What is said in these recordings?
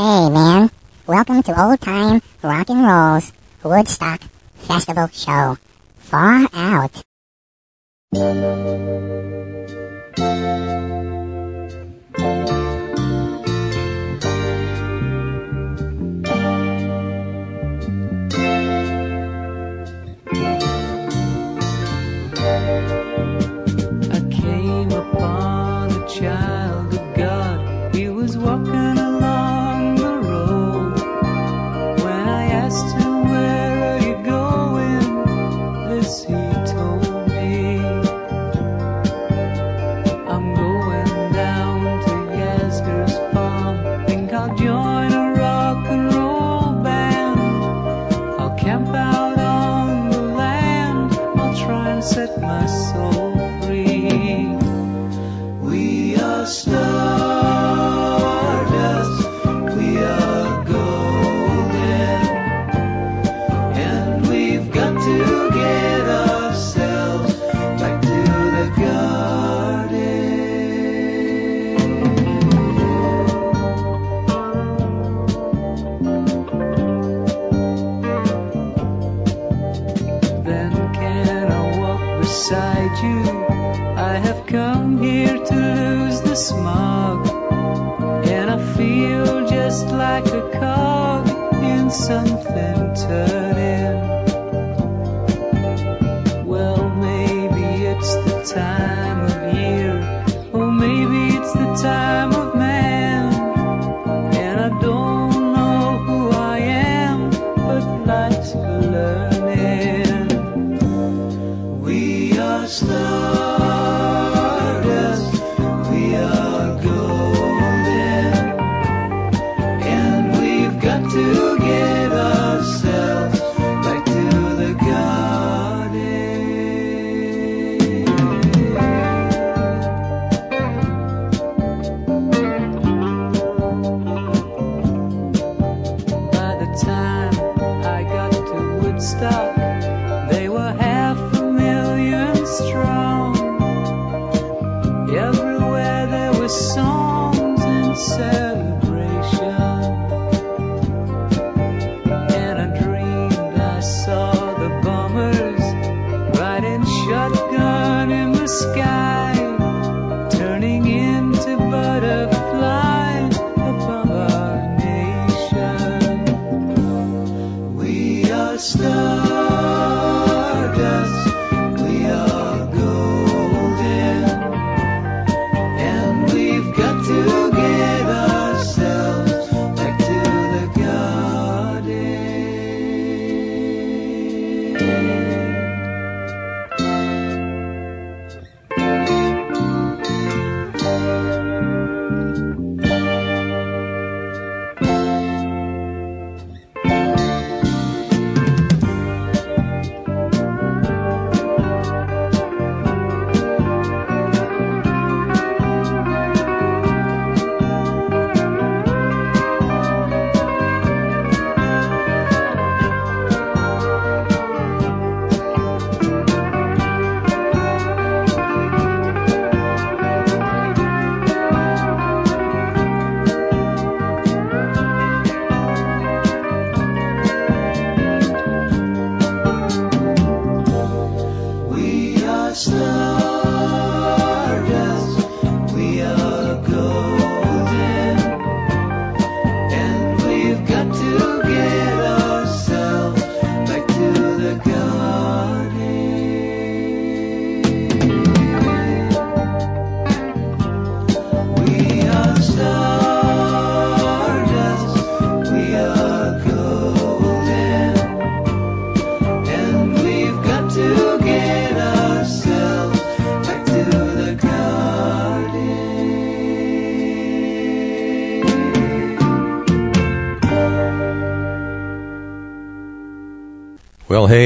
Hey, man. Welcome to Old Time Rock and Roll's Woodstock Festival Show. Far out. something to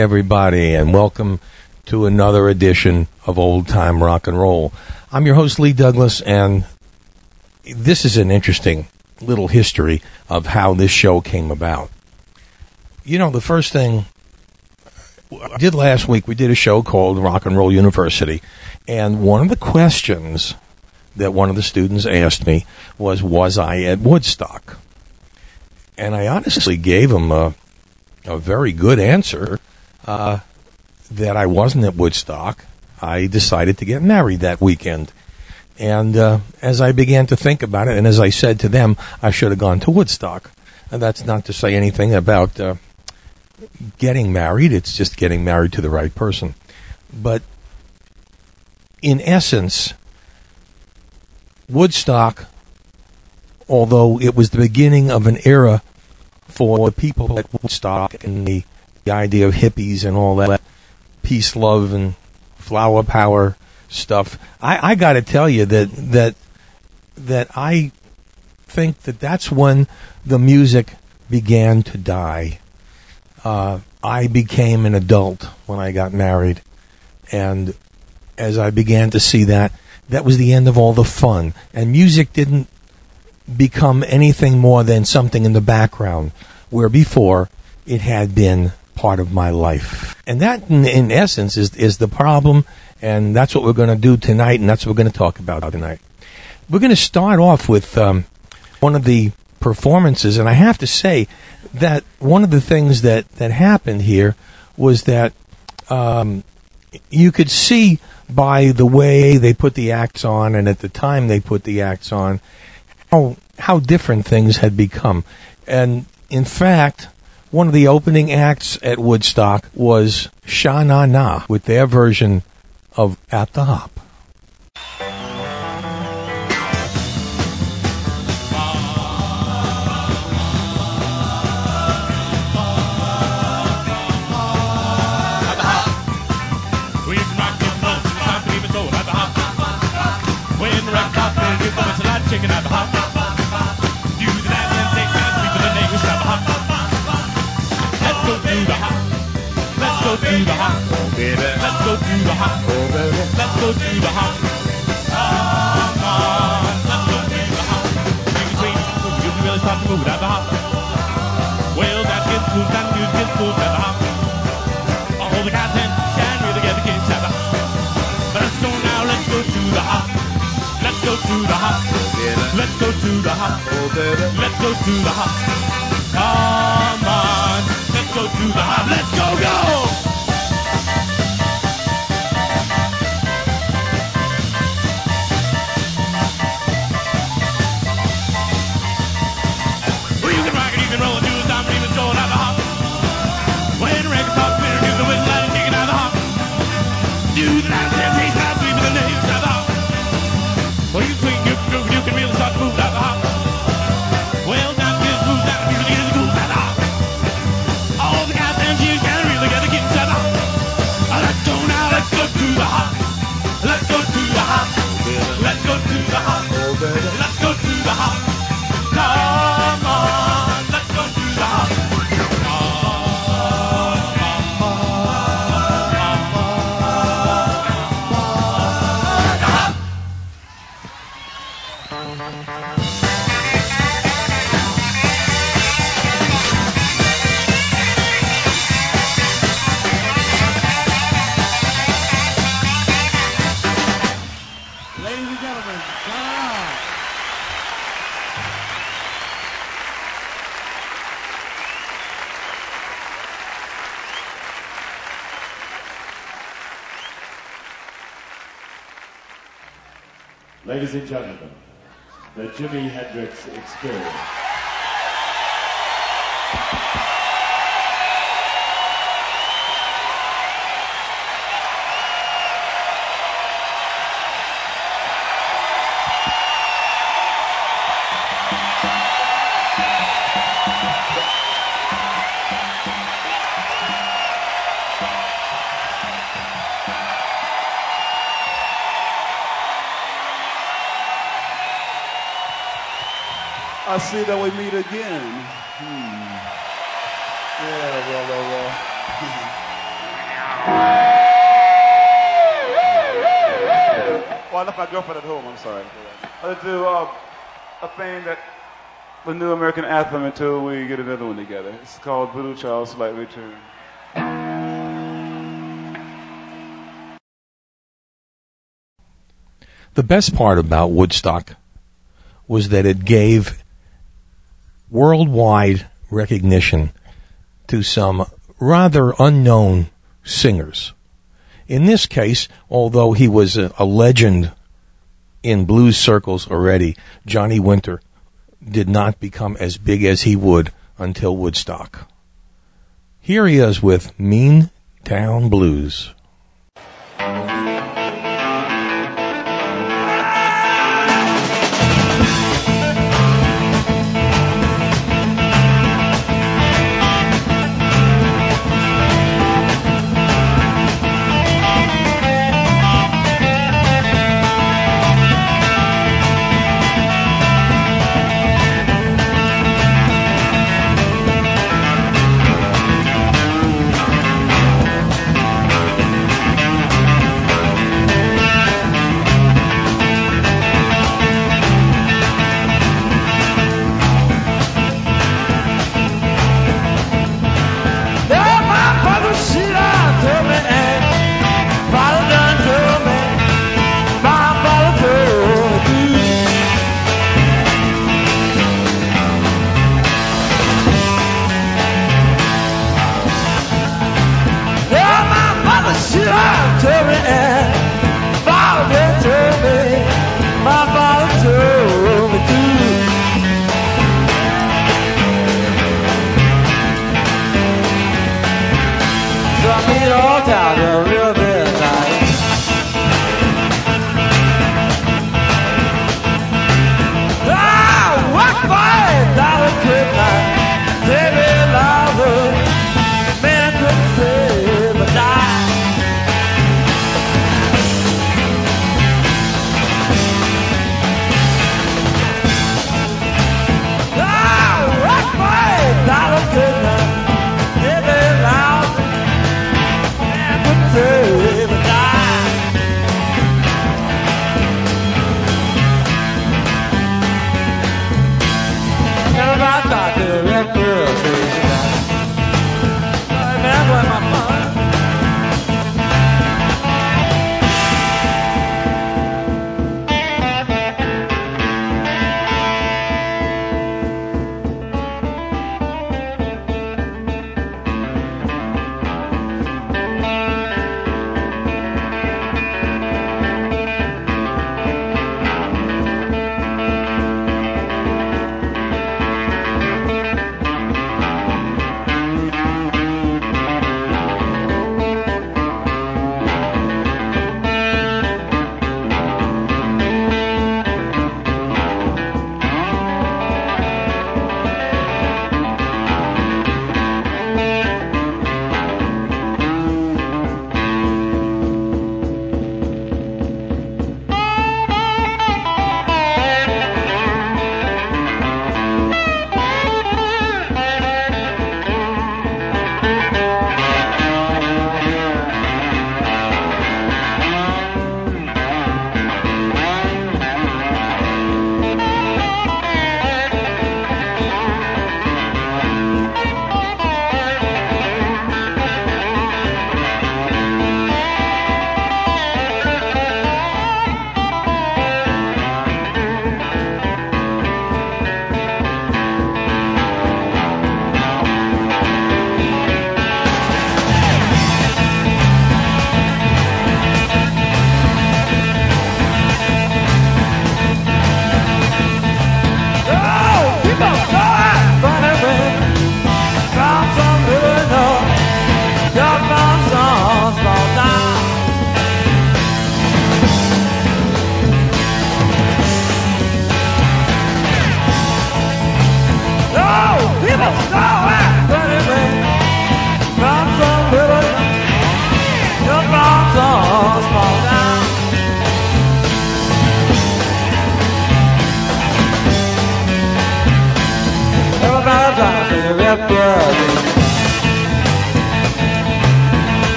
everybody, and welcome to another edition of Old Time Rock and Roll. I'm your host, Lee Douglas, and this is an interesting little history of how this show came about. You know, the first thing I did last week, we did a show called Rock and Roll University, and one of the questions that one of the students asked me was, Was I at Woodstock? And I honestly gave him a, a very good answer uh, that I wasn't at Woodstock. I decided to get married that weekend. And uh, as I began to think about it, and as I said to them, I should have gone to Woodstock. And that's not to say anything about uh, getting married, it's just getting married to the right person. But in essence, Woodstock, although it was the beginning of an era for the people at Woodstock and the, the idea of hippies and all that peace, love, and flower power stuff, I, I got to tell you that that that I think that that's when the music began to die. Uh, I became an adult when I got married, and as I began to see that, that was the end of all the fun. And music didn't become anything more than something in the background, where before it had been part of my life. And that, in, in essence, is, is the problem, and that's what we're going to do tonight, and that's what we're going to talk about tonight. We're going to start off with um, one of the performances, and I have to say that one of the things that, that happened here was that um, you could see by the way they put the acts on and at the time they put the acts on how how different things had become. And in fact, one of the opening acts at Woodstock was Sha Na Na with their version of At the even go. At the Hop. Go do the hop. Let's go do the hop. Come on, let's go do the hop. Can swing, you can really start to move at the hop. Well, that gets moved, that news gets moved at the hop. All the guys in can really get the kids at the hop. But let's go now, let's go to the hop. Let's go to the hop. Let's go to the hop. Let's go to the hop. Come on, let's go to the hop. Let's go, go! And gentlemen, the Jimi Hendrix Experience. See that we meet again. Hmm. Yeah, well, well, well. well, I left my girlfriend at home. I'm sorry. Let's do uh, a thing that the new American anthem until we get another one together. It's called Voodoo Child Slight Return. The best part about Woodstock was that it gave worldwide recognition to some rather unknown singers. In this case, although he was a, a legend in blues circles already, Johnny Winter did not become as big as he would until Woodstock. Here he is with Mean Town Blues.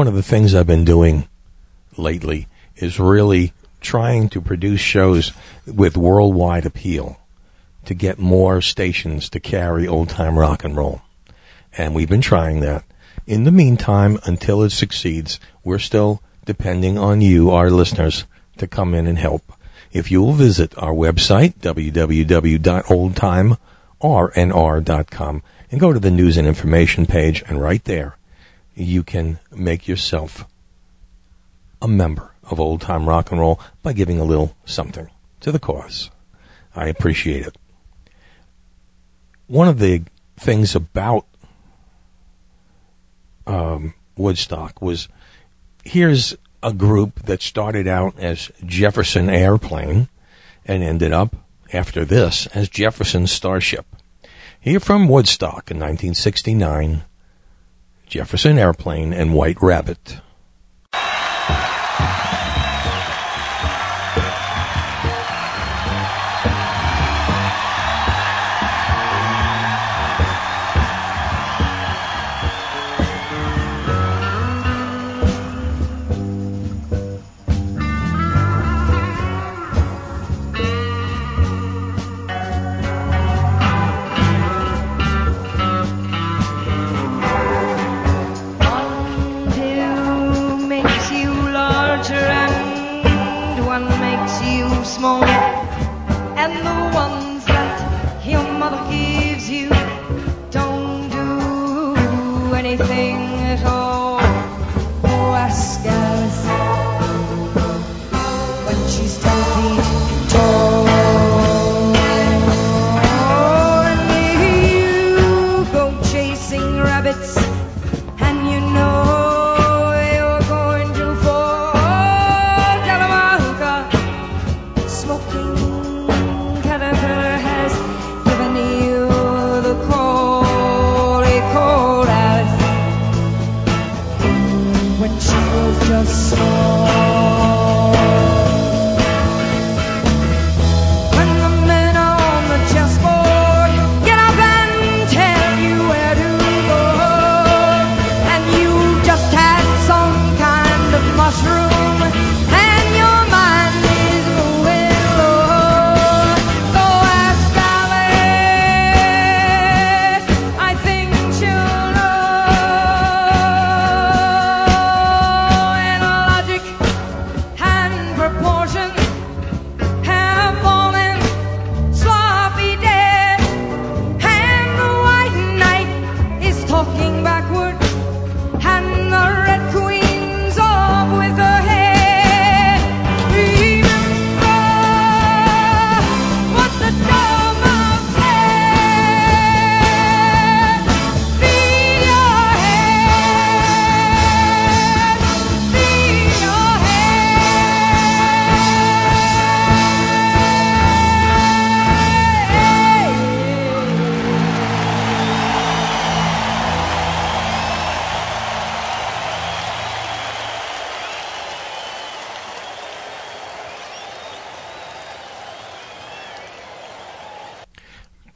One of the things I've been doing lately is really trying to produce shows with worldwide appeal to get more stations to carry old time rock and roll. And we've been trying that. In the meantime, until it succeeds, we're still depending on you, our listeners, to come in and help. If you will visit our website, www.oldtimernr.com, and go to the news and information page, and right there, you can make yourself a member of old time rock and roll by giving a little something to the cause. I appreciate it. One of the things about um, Woodstock was here's a group that started out as Jefferson Airplane and ended up after this as Jefferson Starship. Here from Woodstock in 1969, Jefferson Airplane and White Rabbit.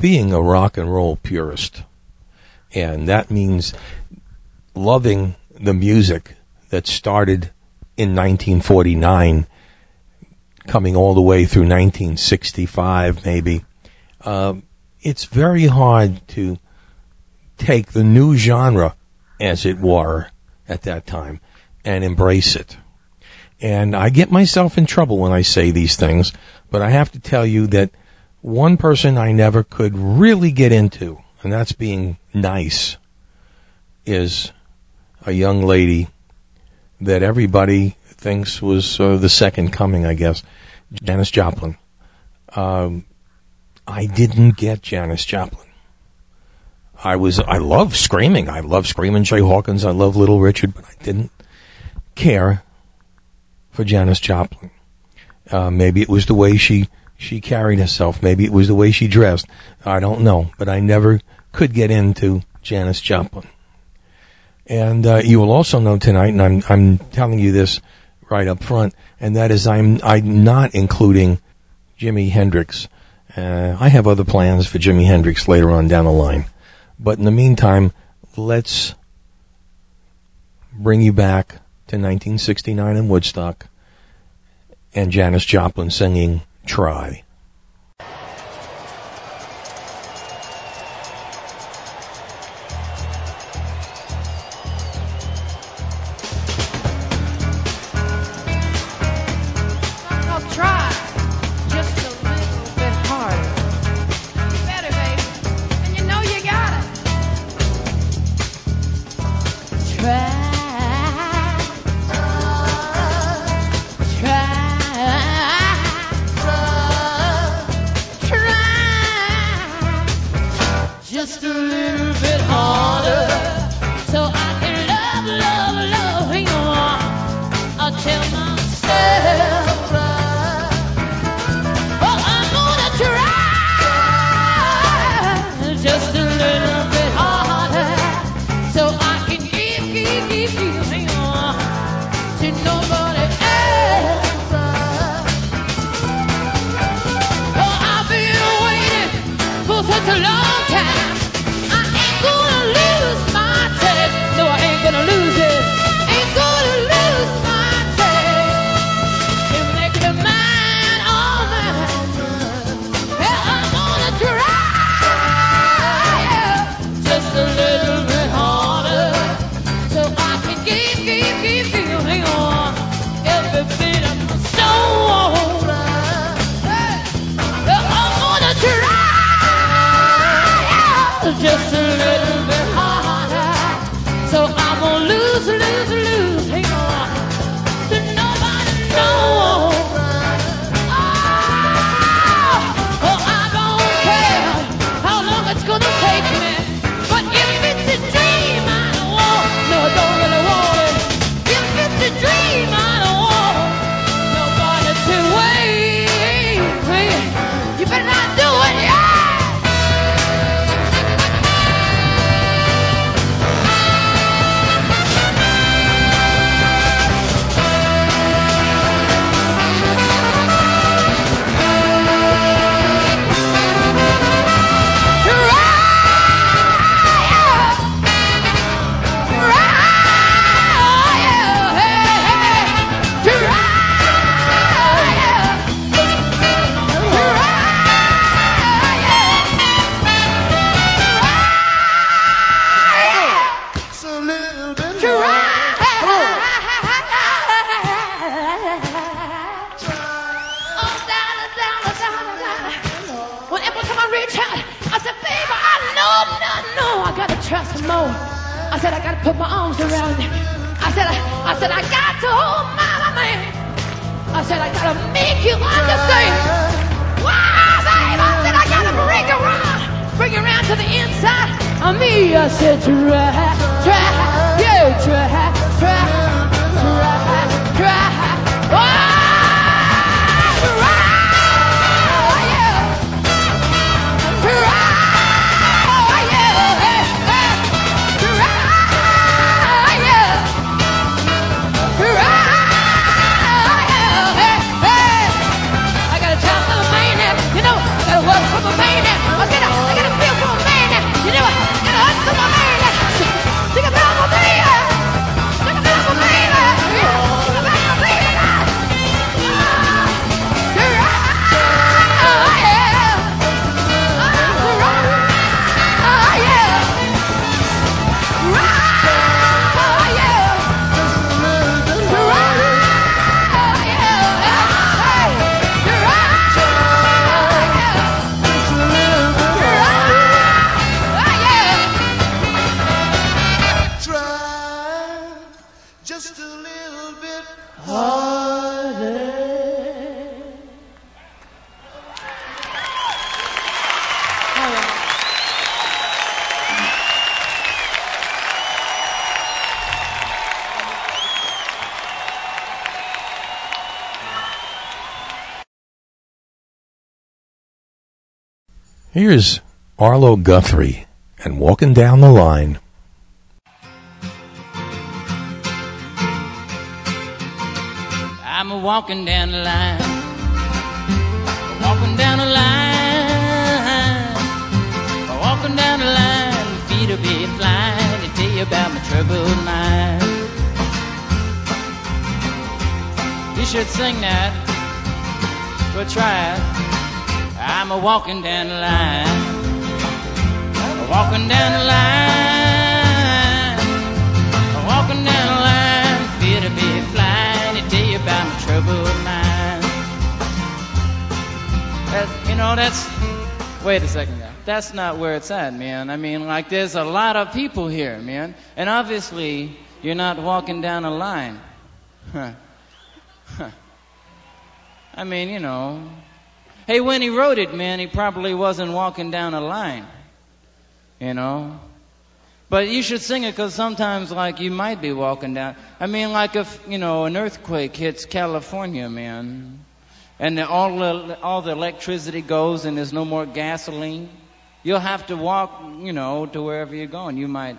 Being a rock and roll purist, and that means loving the music that started in 1949, coming all the way through 1965, maybe. Um, it's very hard to take the new genre, as it were, at that time, and embrace it. And I get myself in trouble when I say these things, but I have to tell you that one person I never could really get into, and that's being nice, is a young lady that everybody thinks was uh, the second coming, I guess, Janis Joplin. Um, I didn't get Janis Joplin. I was, I love screaming. I love screaming Jay Hawkins. I love Little Richard, but I didn't care for Janis Joplin. Uh, maybe it was the way she, she carried herself. Maybe it was the way she dressed. I don't know, but I never could get into Janis Joplin. And uh, you will also know tonight, and I'm I'm telling you this right up front, and that is I'm I'm not including Jimi Hendrix. Uh, I have other plans for Jimi Hendrix later on down the line, but in the meantime, let's bring you back to 1969 in Woodstock and Janis Joplin singing try. Here's Arlo Guthrie and walking down the line. I'm a walking down the line, walking down the line, walking down the line. Feet will be flying to tell you about my troubled mind. You should sing that, but try it. I'm a walking down the line. Walking down the line. Walking down the line. Feel to be flying to tell you about my troubled mind. That, you know, that's. Wait a second now. That's not where it's at, man. I mean, like, there's a lot of people here, man. And obviously, you're not walking down a line. Huh. Huh. I mean, you know. Hey, when he wrote it, man, he probably wasn't walking down a line. You know? But you should sing it because sometimes, like, you might be walking down. I mean, like, if, you know, an earthquake hits California, man, and all, the, all the electricity goes and there's no more gasoline, you'll have to walk, you know, to wherever you're going. You might,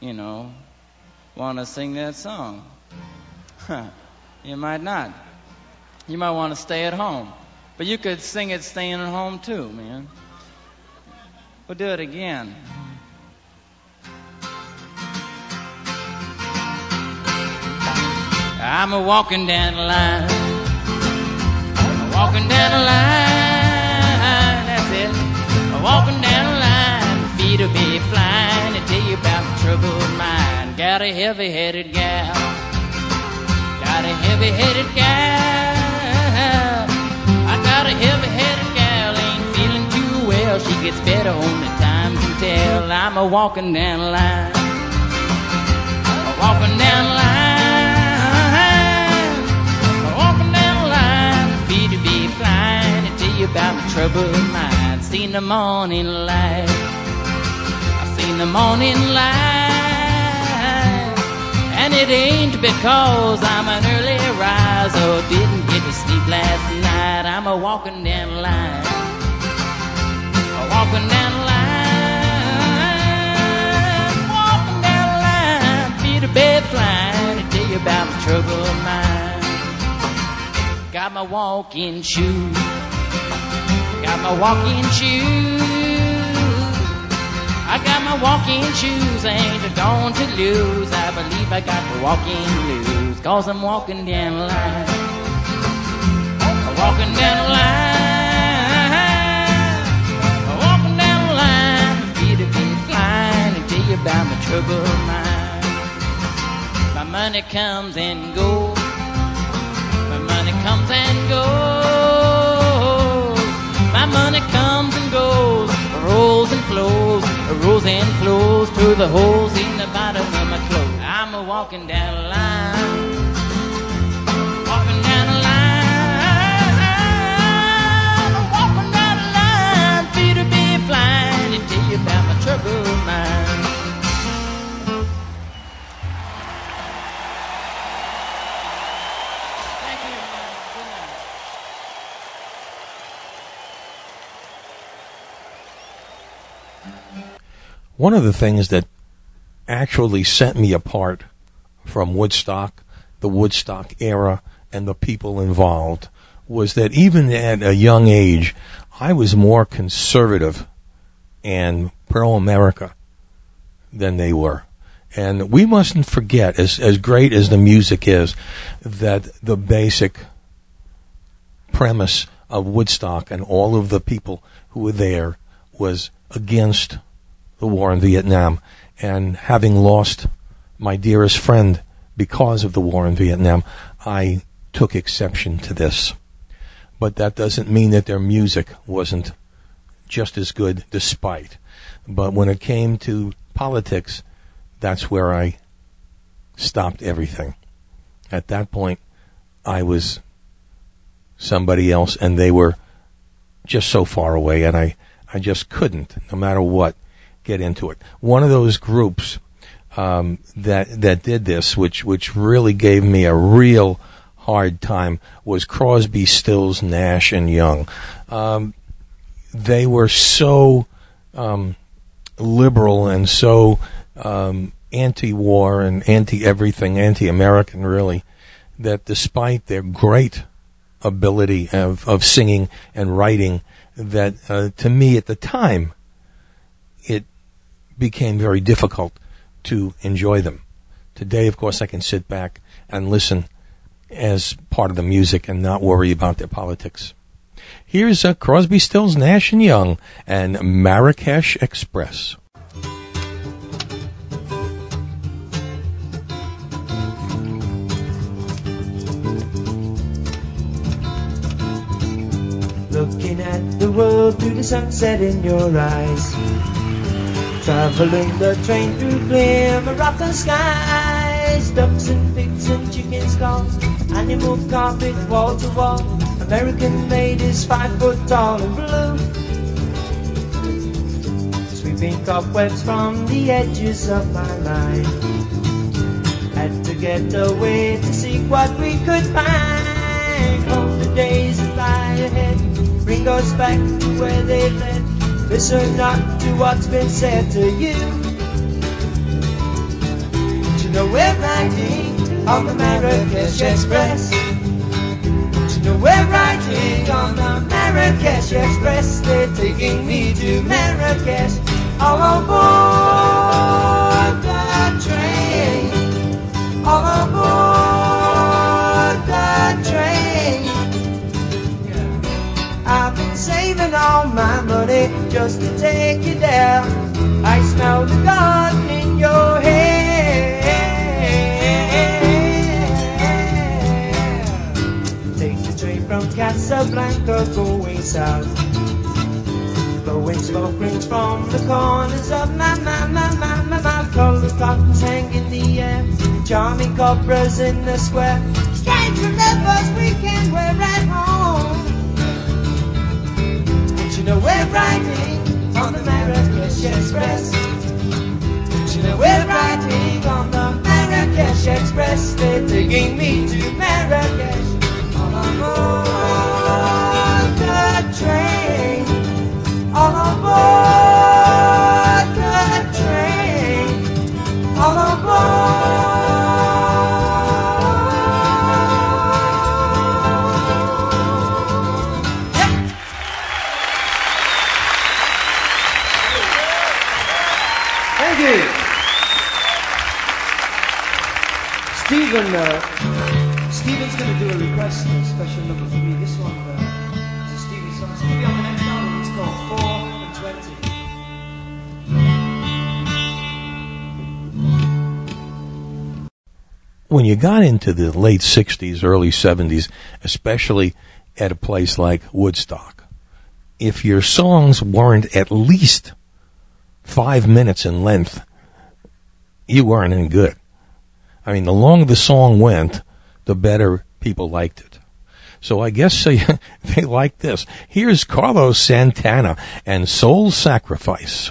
you know, want to sing that song. Huh. You might not. You might want to stay at home. But you could sing it staying at home too, man. We'll do it again. I'm a walking down the line. I'm walking down the line. That's it. I'm walking down the line. Feet will be flying to tell you about my troubled mind. Got a heavy headed gal. Got a heavy headed gal. Gets better only time can tell. I'm a walking down the line. A walking down the line. A walking down the line. Feet to be flying to tell you about my troubled mind. Seen the morning light. I seen the morning light. And it ain't because I'm an early riser didn't get to sleep last night. I'm a walking down the line. Got my walking shoes. Got my walking shoes. I got my walking shoes, ain't a going to lose. I believe I got the walking blues, cause I'm walking down the line. I'm walking down the line. About my troubled mind. My money comes and goes. My money comes and goes. My money comes and goes, rolls and flows, rolls and flows through the holes in the bottom of my clothes. I'm a walking down the line, walking down the line, walking down line. Feet to tell you about my troubled mind. One of the things that actually set me apart from Woodstock, the Woodstock era, and the people involved was that even at a young age, I was more conservative and pro America than they were. And we mustn't forget, as, as great as the music is, that the basic premise of Woodstock and all of the people who were there was against the war in Vietnam. And having lost my dearest friend because of the war in Vietnam, I took exception to this. But that doesn't mean that their music wasn't just as good despite. But when it came to politics, that's where I stopped everything. At that point, I was somebody else and they were just so far away and I, I just couldn't, no matter what, get into it. One of those groups um, that that did this, which which really gave me a real hard time, was Crosby, Stills, Nash, and Young. Um, they were so um, liberal and so um, anti-war and anti-everything, anti-American, really, that despite their great ability of, of singing and writing, that uh, to me at the time, it became very difficult to enjoy them. Today, of course, I can sit back and listen as part of the music and not worry about their politics. Here's uh, Crosby, Stills, Nash and Young and Marrakesh Express. Looking at the world through the sunset in your eyes. Traveling the train through clear Moroccan skies. Ducks and pigs and chickens call. Animal carpet wall to wall. American ladies five foot tall and blue. Sweeping cobwebs from the edges of my mind. Had to get away to seek what we could find. Hope the days that lie ahead bring us back to where they led. Listen not to what's been said to you. But you know we're riding on the Marrakesh Express. But you know we're riding on the Marrakesh Express. They're taking me to Marrakesh. All aboard the train. All aboard saving all my money just to take you there. I smell the garden in your hair. Take the train from Casablanca going south. Blowing smoke rings from the corners of my, my, my, my, my mouth. Colored cottons hang in the air. Charming cobras in the square. Strange remembers weekend we're at home. You know we're riding on the Marrakesh Express. But you know we're riding on the Marrakesh Express. They're taking me you got into the late 60s, early 70s, especially at a place like Woodstock, if your songs weren't at least five minutes in length, you weren't any good. I mean, the longer the song went, the better people liked it. So I guess they, they like this. Here's Carlos Santana and Soul Sacrifice.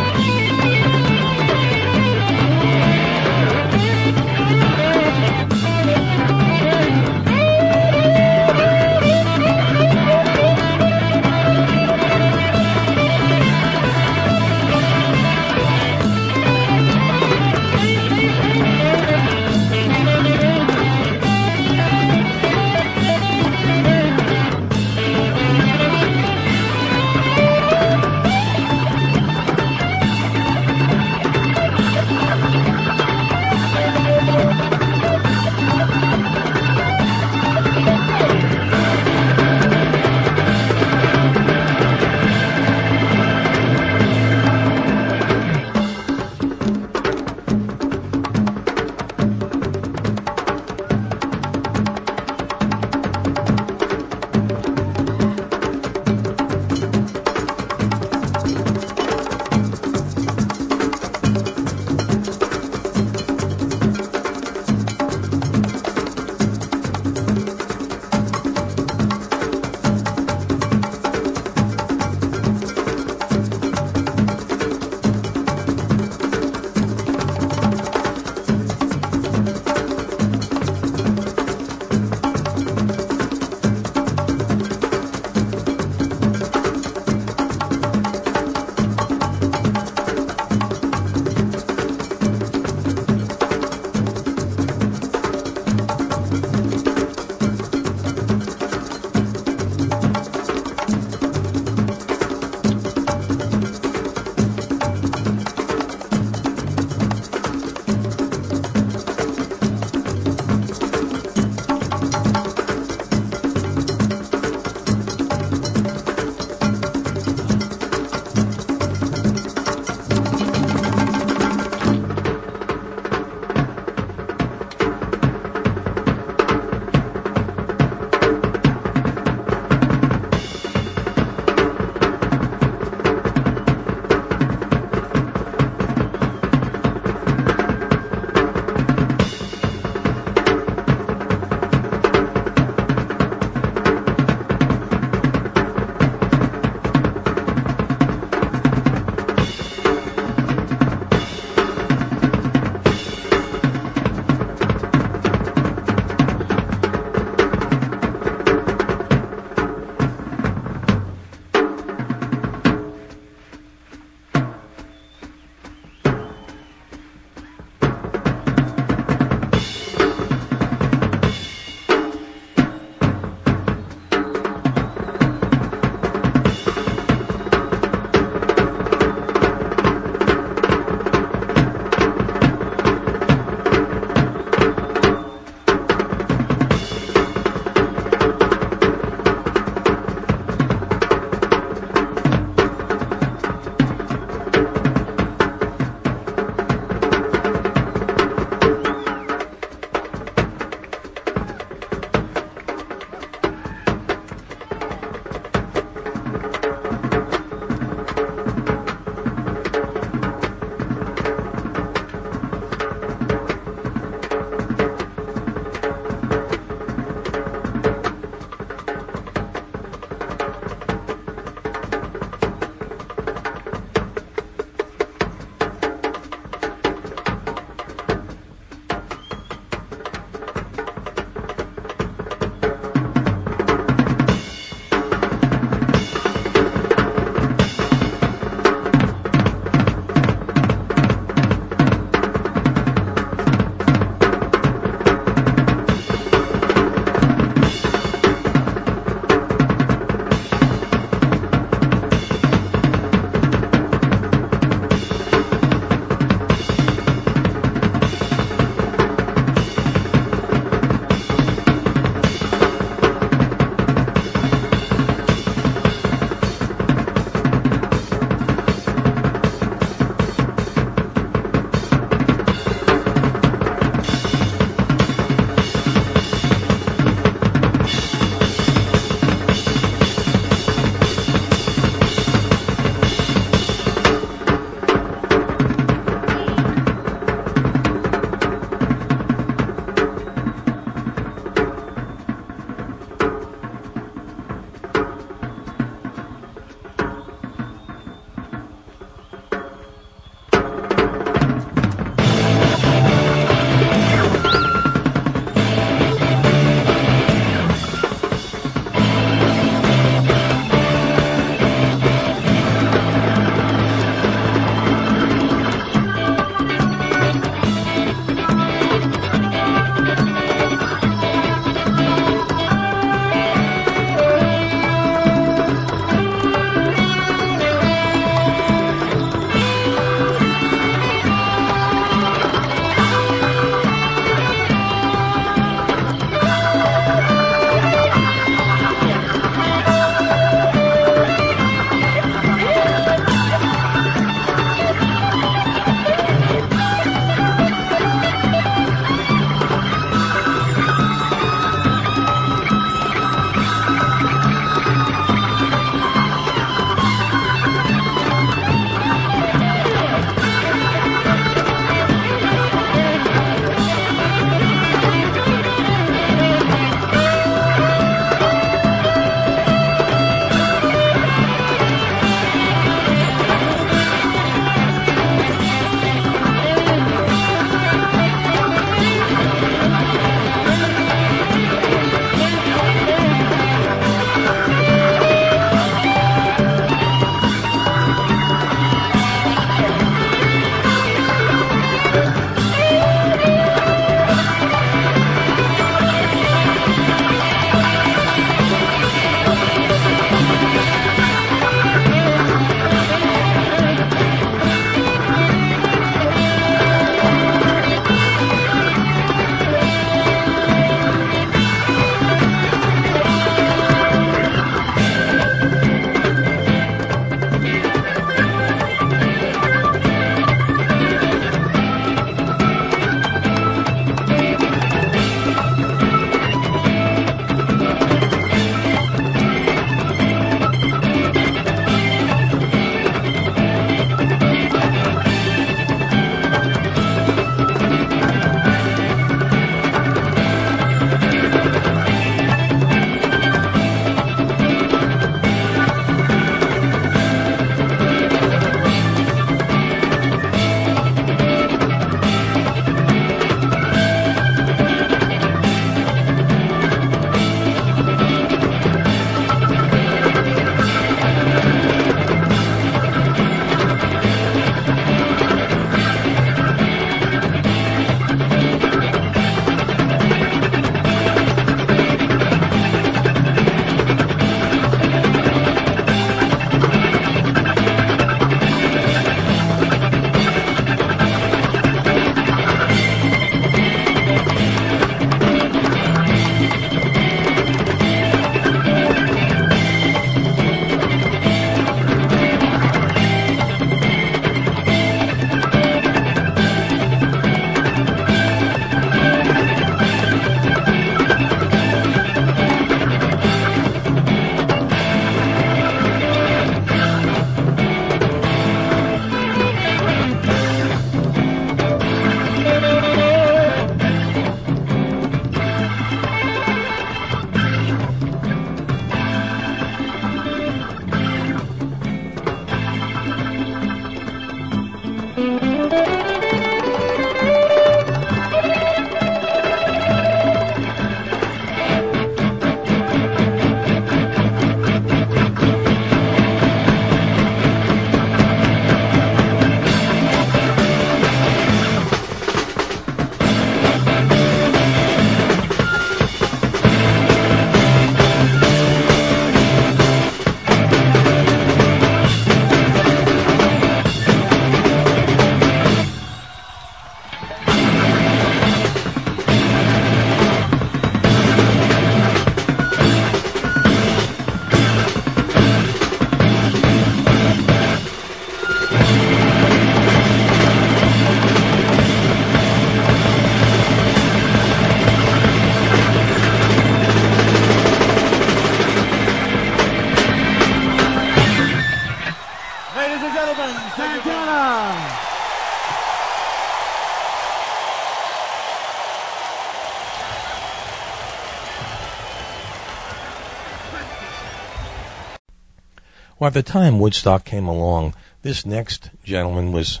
Well, by the time Woodstock came along, this next gentleman was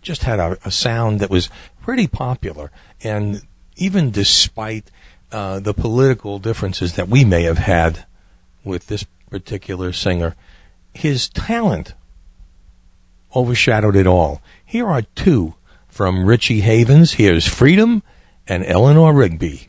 just had a, a sound that was pretty popular, and even despite uh, the political differences that we may have had with this particular singer, his talent overshadowed it all. Here are two from Richie Havens. Here's Freedom and Eleanor Rigby.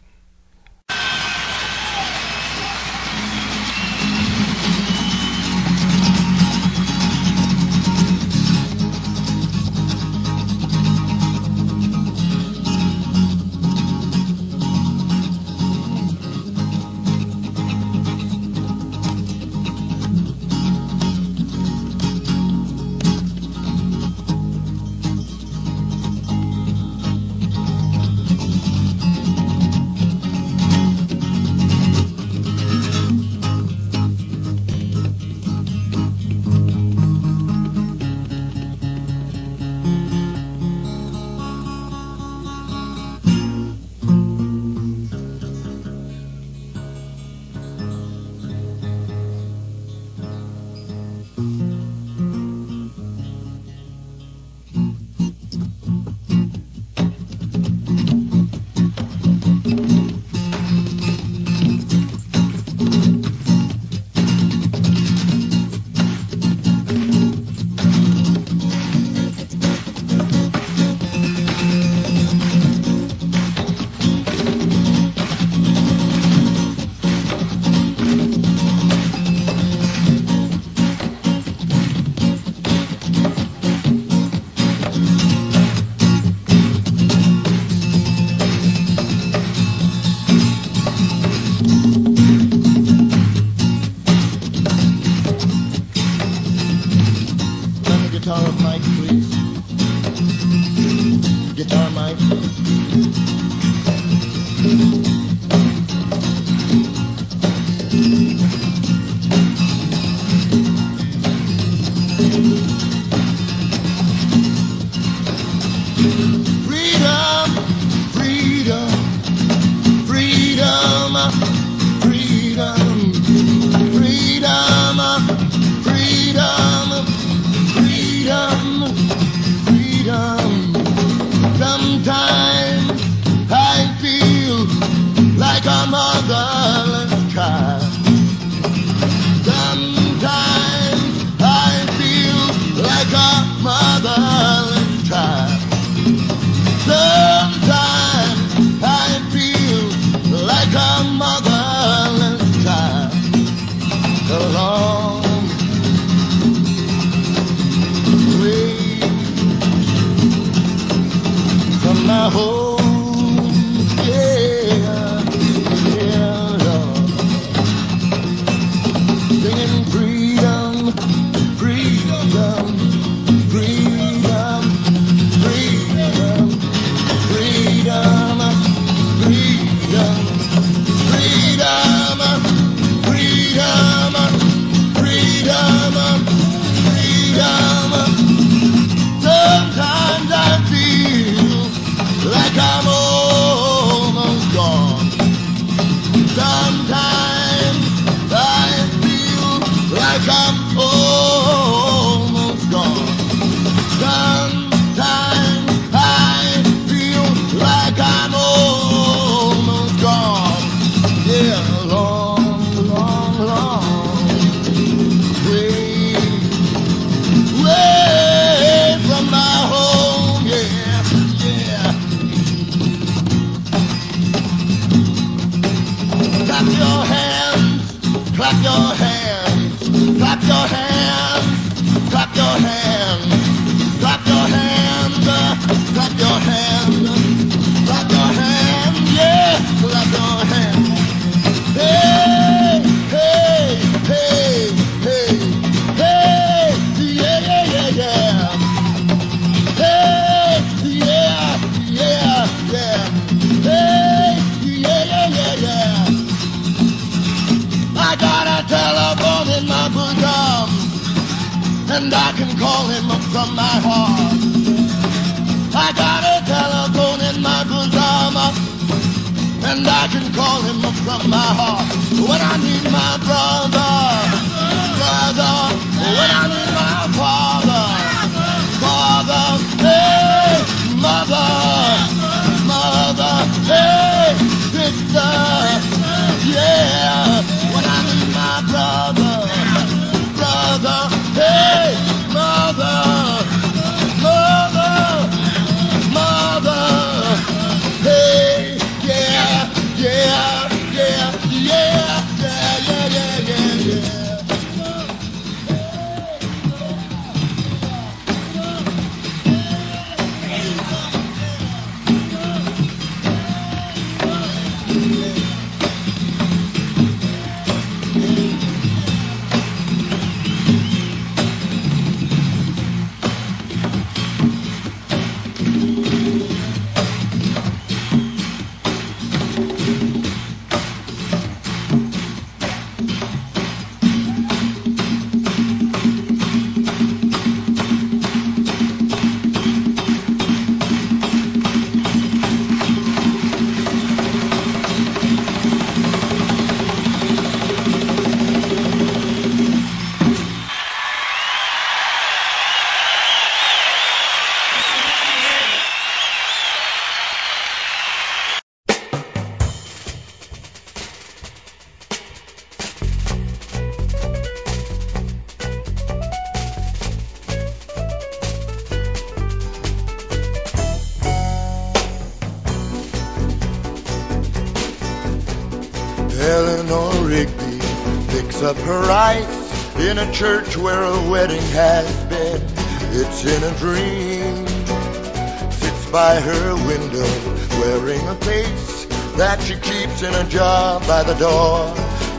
The door.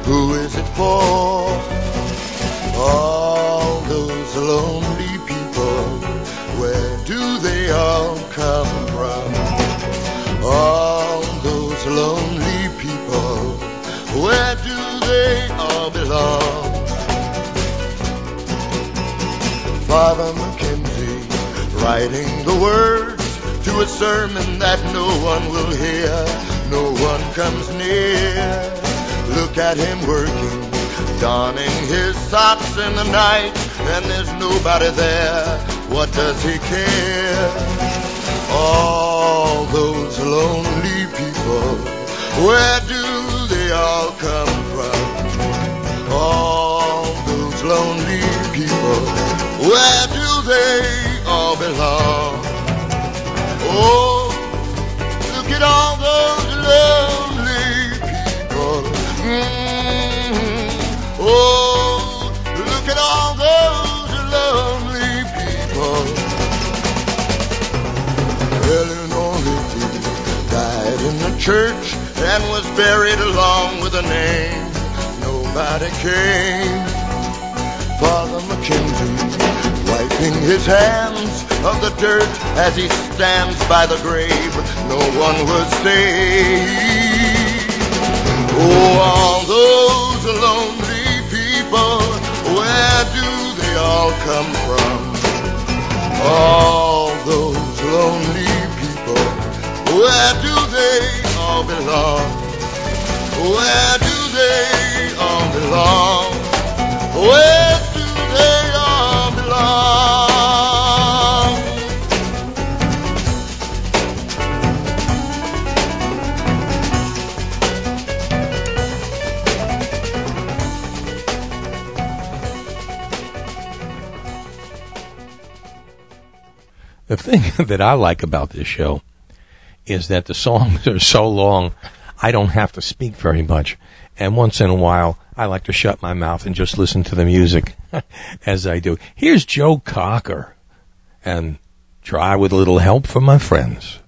Who is it for? All those lonely people, where do they all come from? All those lonely people, where do they all belong? Father Mackenzie writing the words to a sermon that no one will hear, no one comes near. Look at him working, donning his socks in the night, and there's nobody there. What does he care? All those lonely people, where do they all come from? All those lonely people, where do they all belong? Oh, look at all church and was buried along with a name. Nobody came. Father Mackenzie wiping his hands of the dirt as he stands by the grave. No one was saved. Oh, all those lonely people, where do they all come from? Belong? Where do they all belong? Where do they all belong? The thing that I like about this show is that the songs are so long, I don't have to speak very much. And once in a while, I like to shut my mouth and just listen to the music as I do. Here's Joe Cocker and try with a little help from my friends.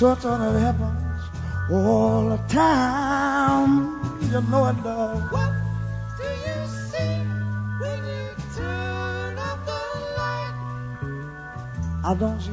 Certain it happens all the time. You know it does. What do you see when you turn off the light? I don't see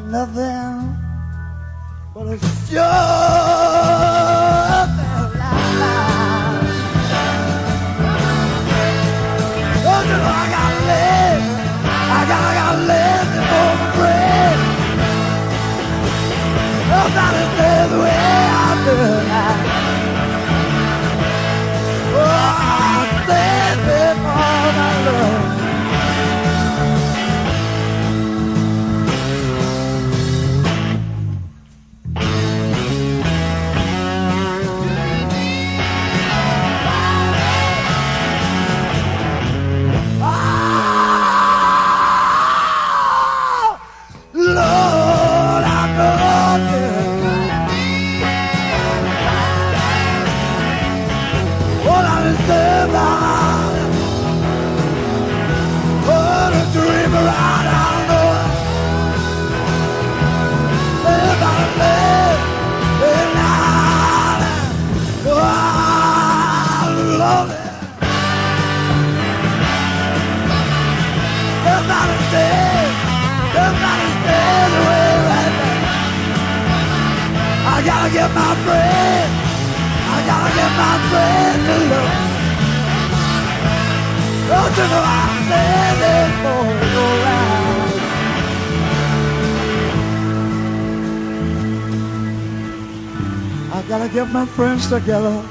together.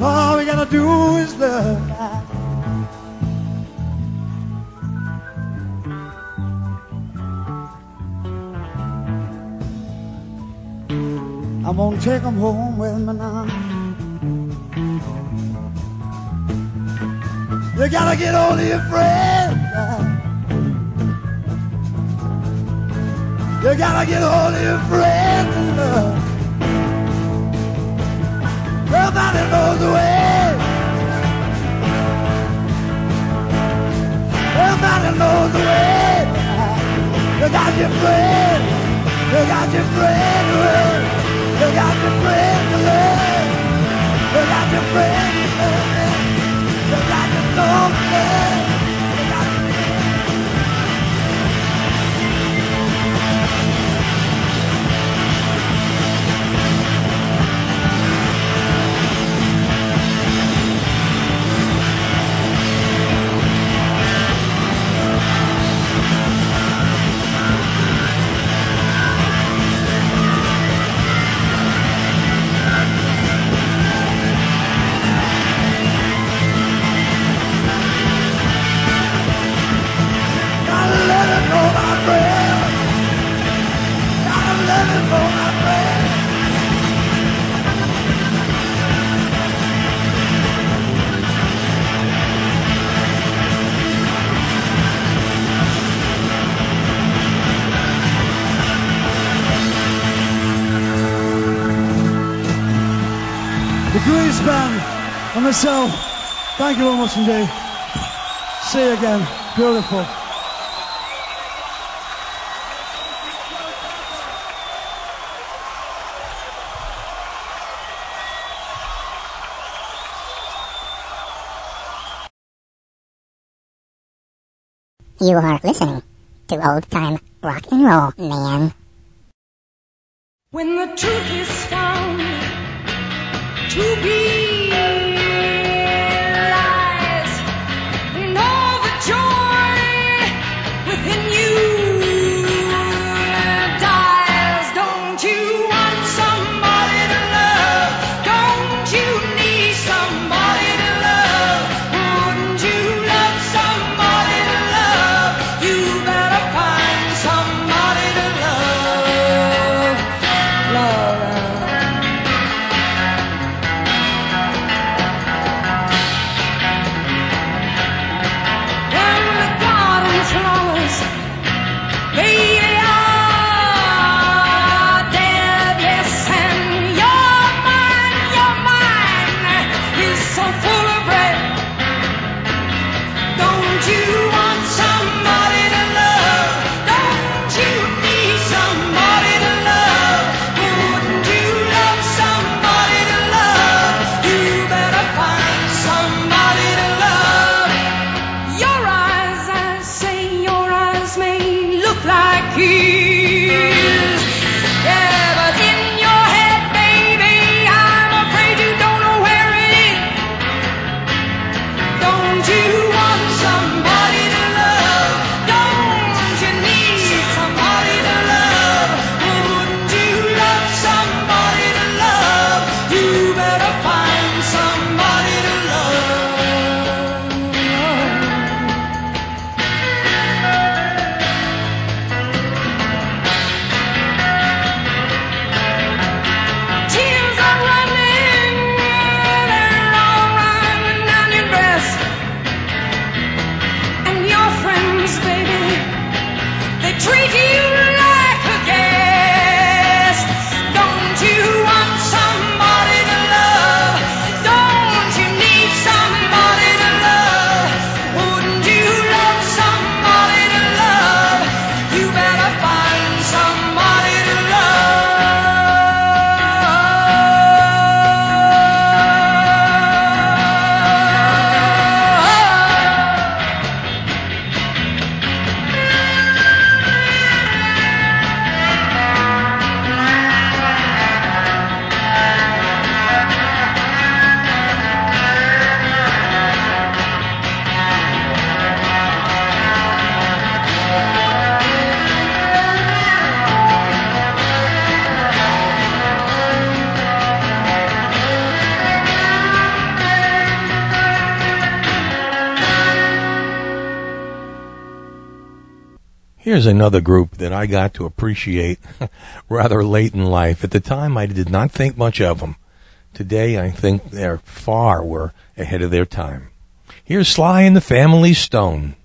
all we gotta do is love. I'm gonna take 'em home with me now. You gotta get all of your friends. Gotta get hold of your friends and. Nobody knows the way. Nobody knows the way. You got your friend. You got your friend. You got your friend. You got your friend. You got your soul. So, thank you very much indeed. See you again. Beautiful. You are listening to old time rock and roll, man. When the truth is found to be. here's another group that I got to appreciate rather late in life. At the time, I did not think much of them. Today, I think they're far were ahead of their time. Here's Sly and the Family Stone.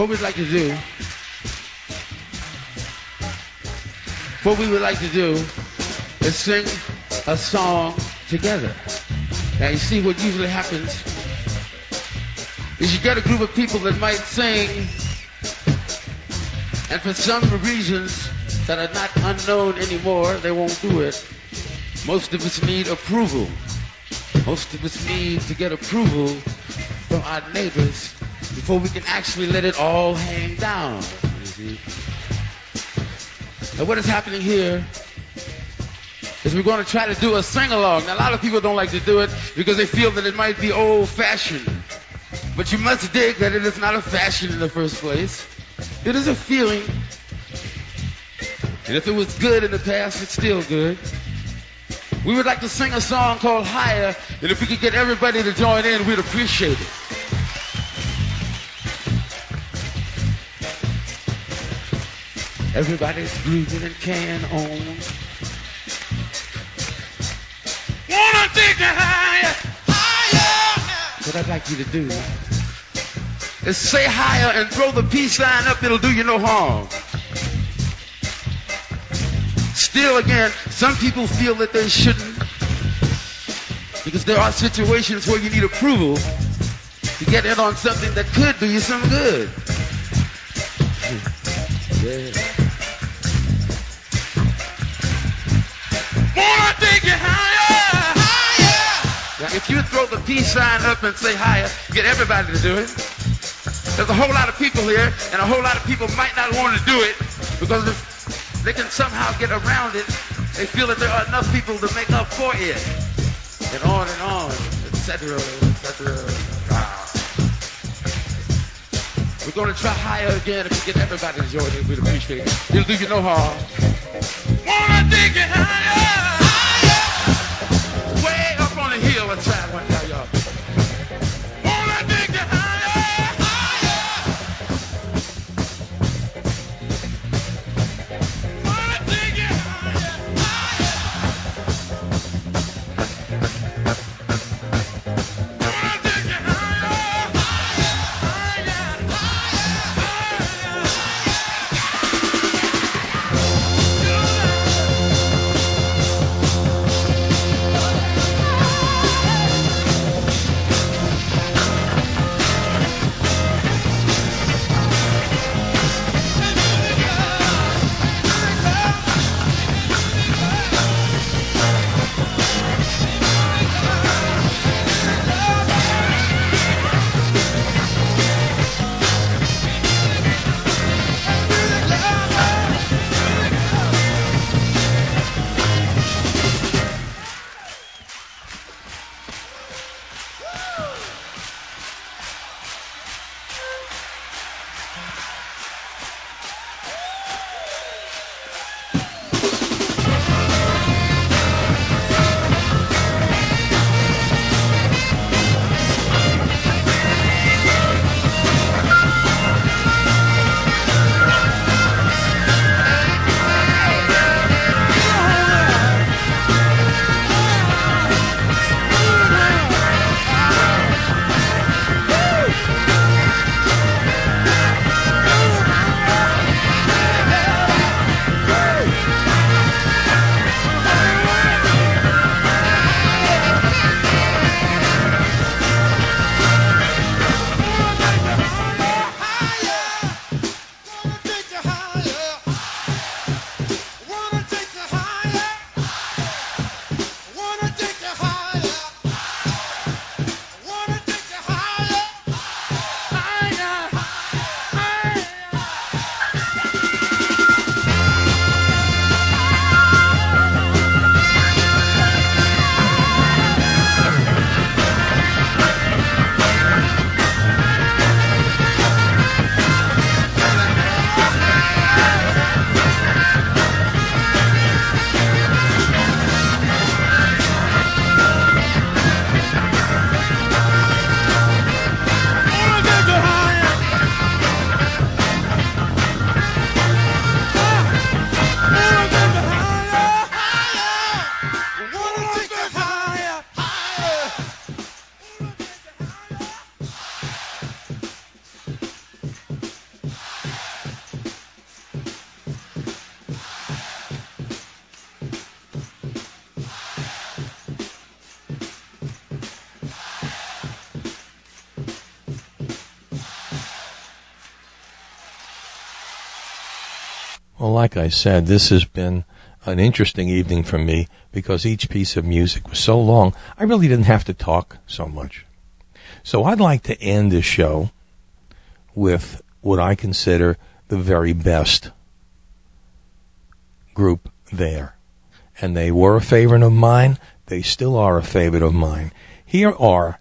What we'd like to do, what we would like to do is sing a song together. Now you see what usually happens is you get a group of people that might sing and for some reasons that are not unknown anymore, they won't do it. Most of us need approval. Most of us need to get approval from our neighbors before we can actually let it all hang down. And what is happening here is we're going to try to do a sing along. Now, a lot of people don't like to do it because they feel that it might be old fashioned. But you must dig that it is not a fashion in the first place. It is a feeling. And if it was good in the past, it's still good. We would like to sing a song called Higher, and if we could get everybody to join in, we'd appreciate it. Everybody's grooving and can. Wanna higher, higher. What I'd like you to do is say higher and throw the peace sign up. It'll do you no harm. Still, again, some people feel that they shouldn't because there are situations where you need approval to get in on something that could do you some good. Yeah. Wanna take you higher, higher. Now, if you throw the peace sign up and say higher, get everybody to do it. There's a whole lot of people here, and a whole lot of people might not want to do it because if they can somehow get around it, they feel that there are enough people to make up for it, and on and on, etc., etc. We're going to try higher again. If we get everybody to join in, we'd appreciate it. It'll do you no harm. Wanna take it higher. Let's try one Well, like I said, this has been an interesting evening for me because each piece of music was so long, I really didn't have to talk so much. So I'd like to end this show with what I consider the very best group there. And they were a favorite of mine. They still are a favorite of mine. Here are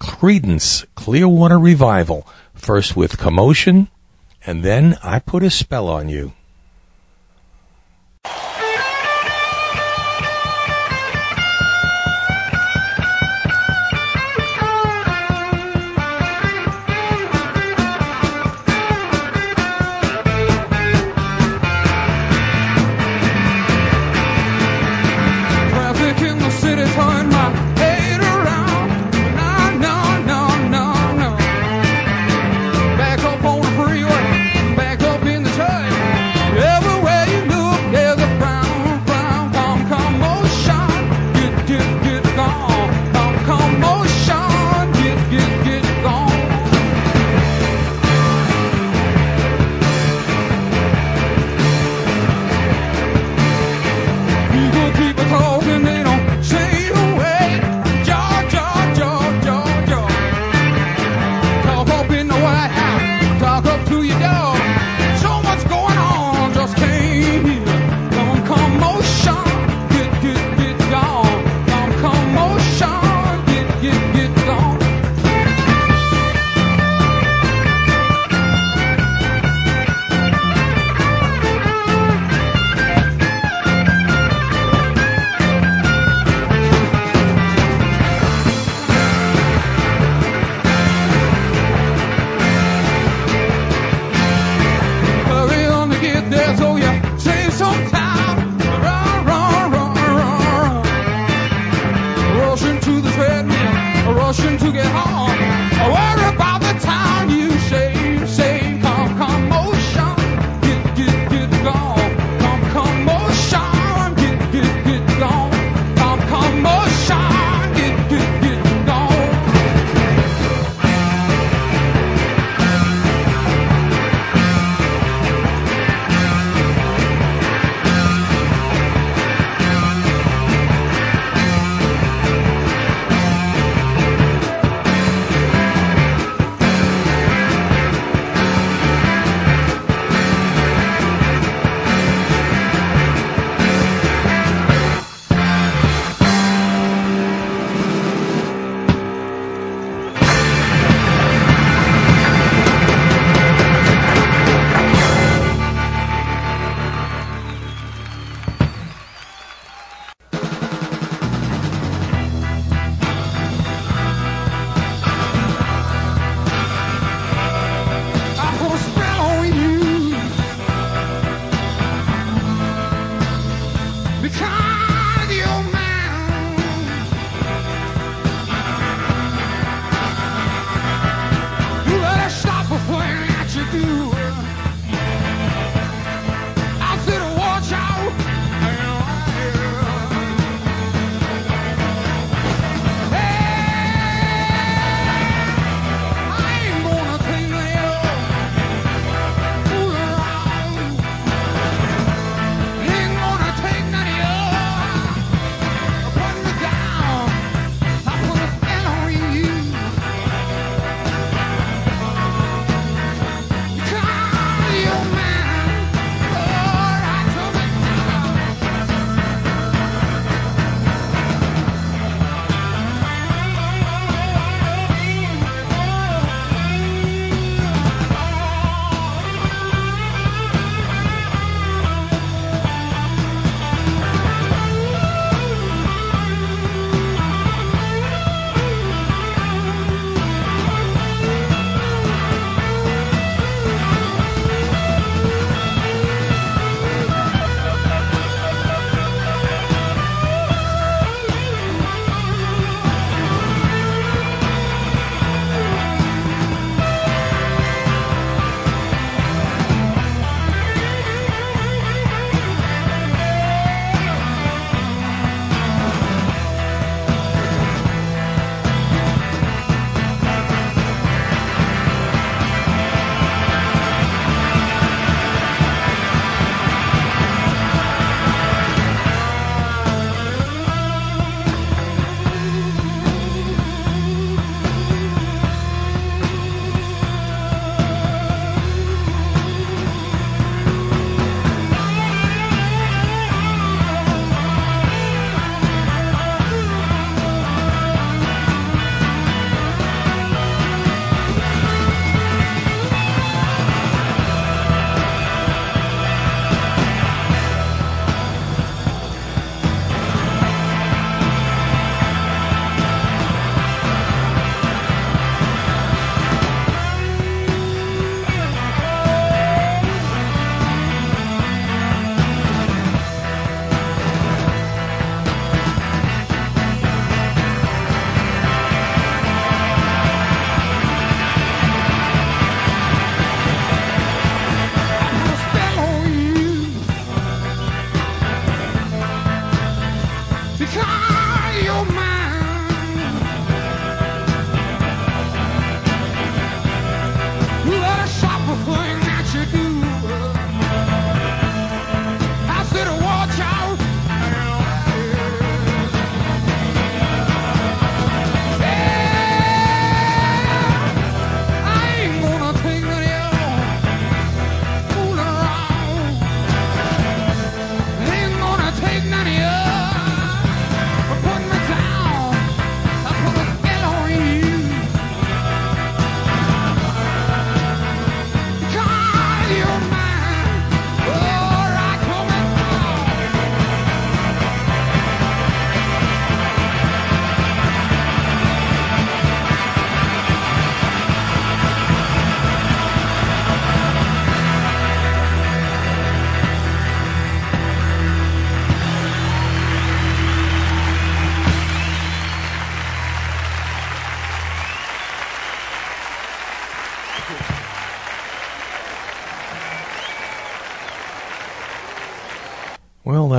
Creedence Clearwater Revival, first with Commotion, and then I Put a Spell on You.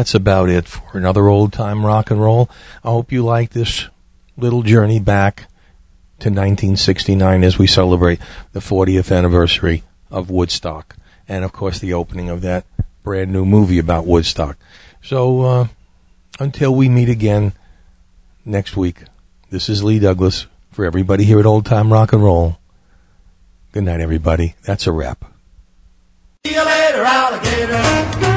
That's about it for another old time rock and roll. I hope you like this little journey back to 1969 as we celebrate the 40th anniversary of Woodstock. And of course, the opening of that brand new movie about Woodstock. So, uh, until we meet again next week, this is Lee Douglas for everybody here at Old Time Rock and Roll. Good night, everybody. That's a wrap. See you later, alligator.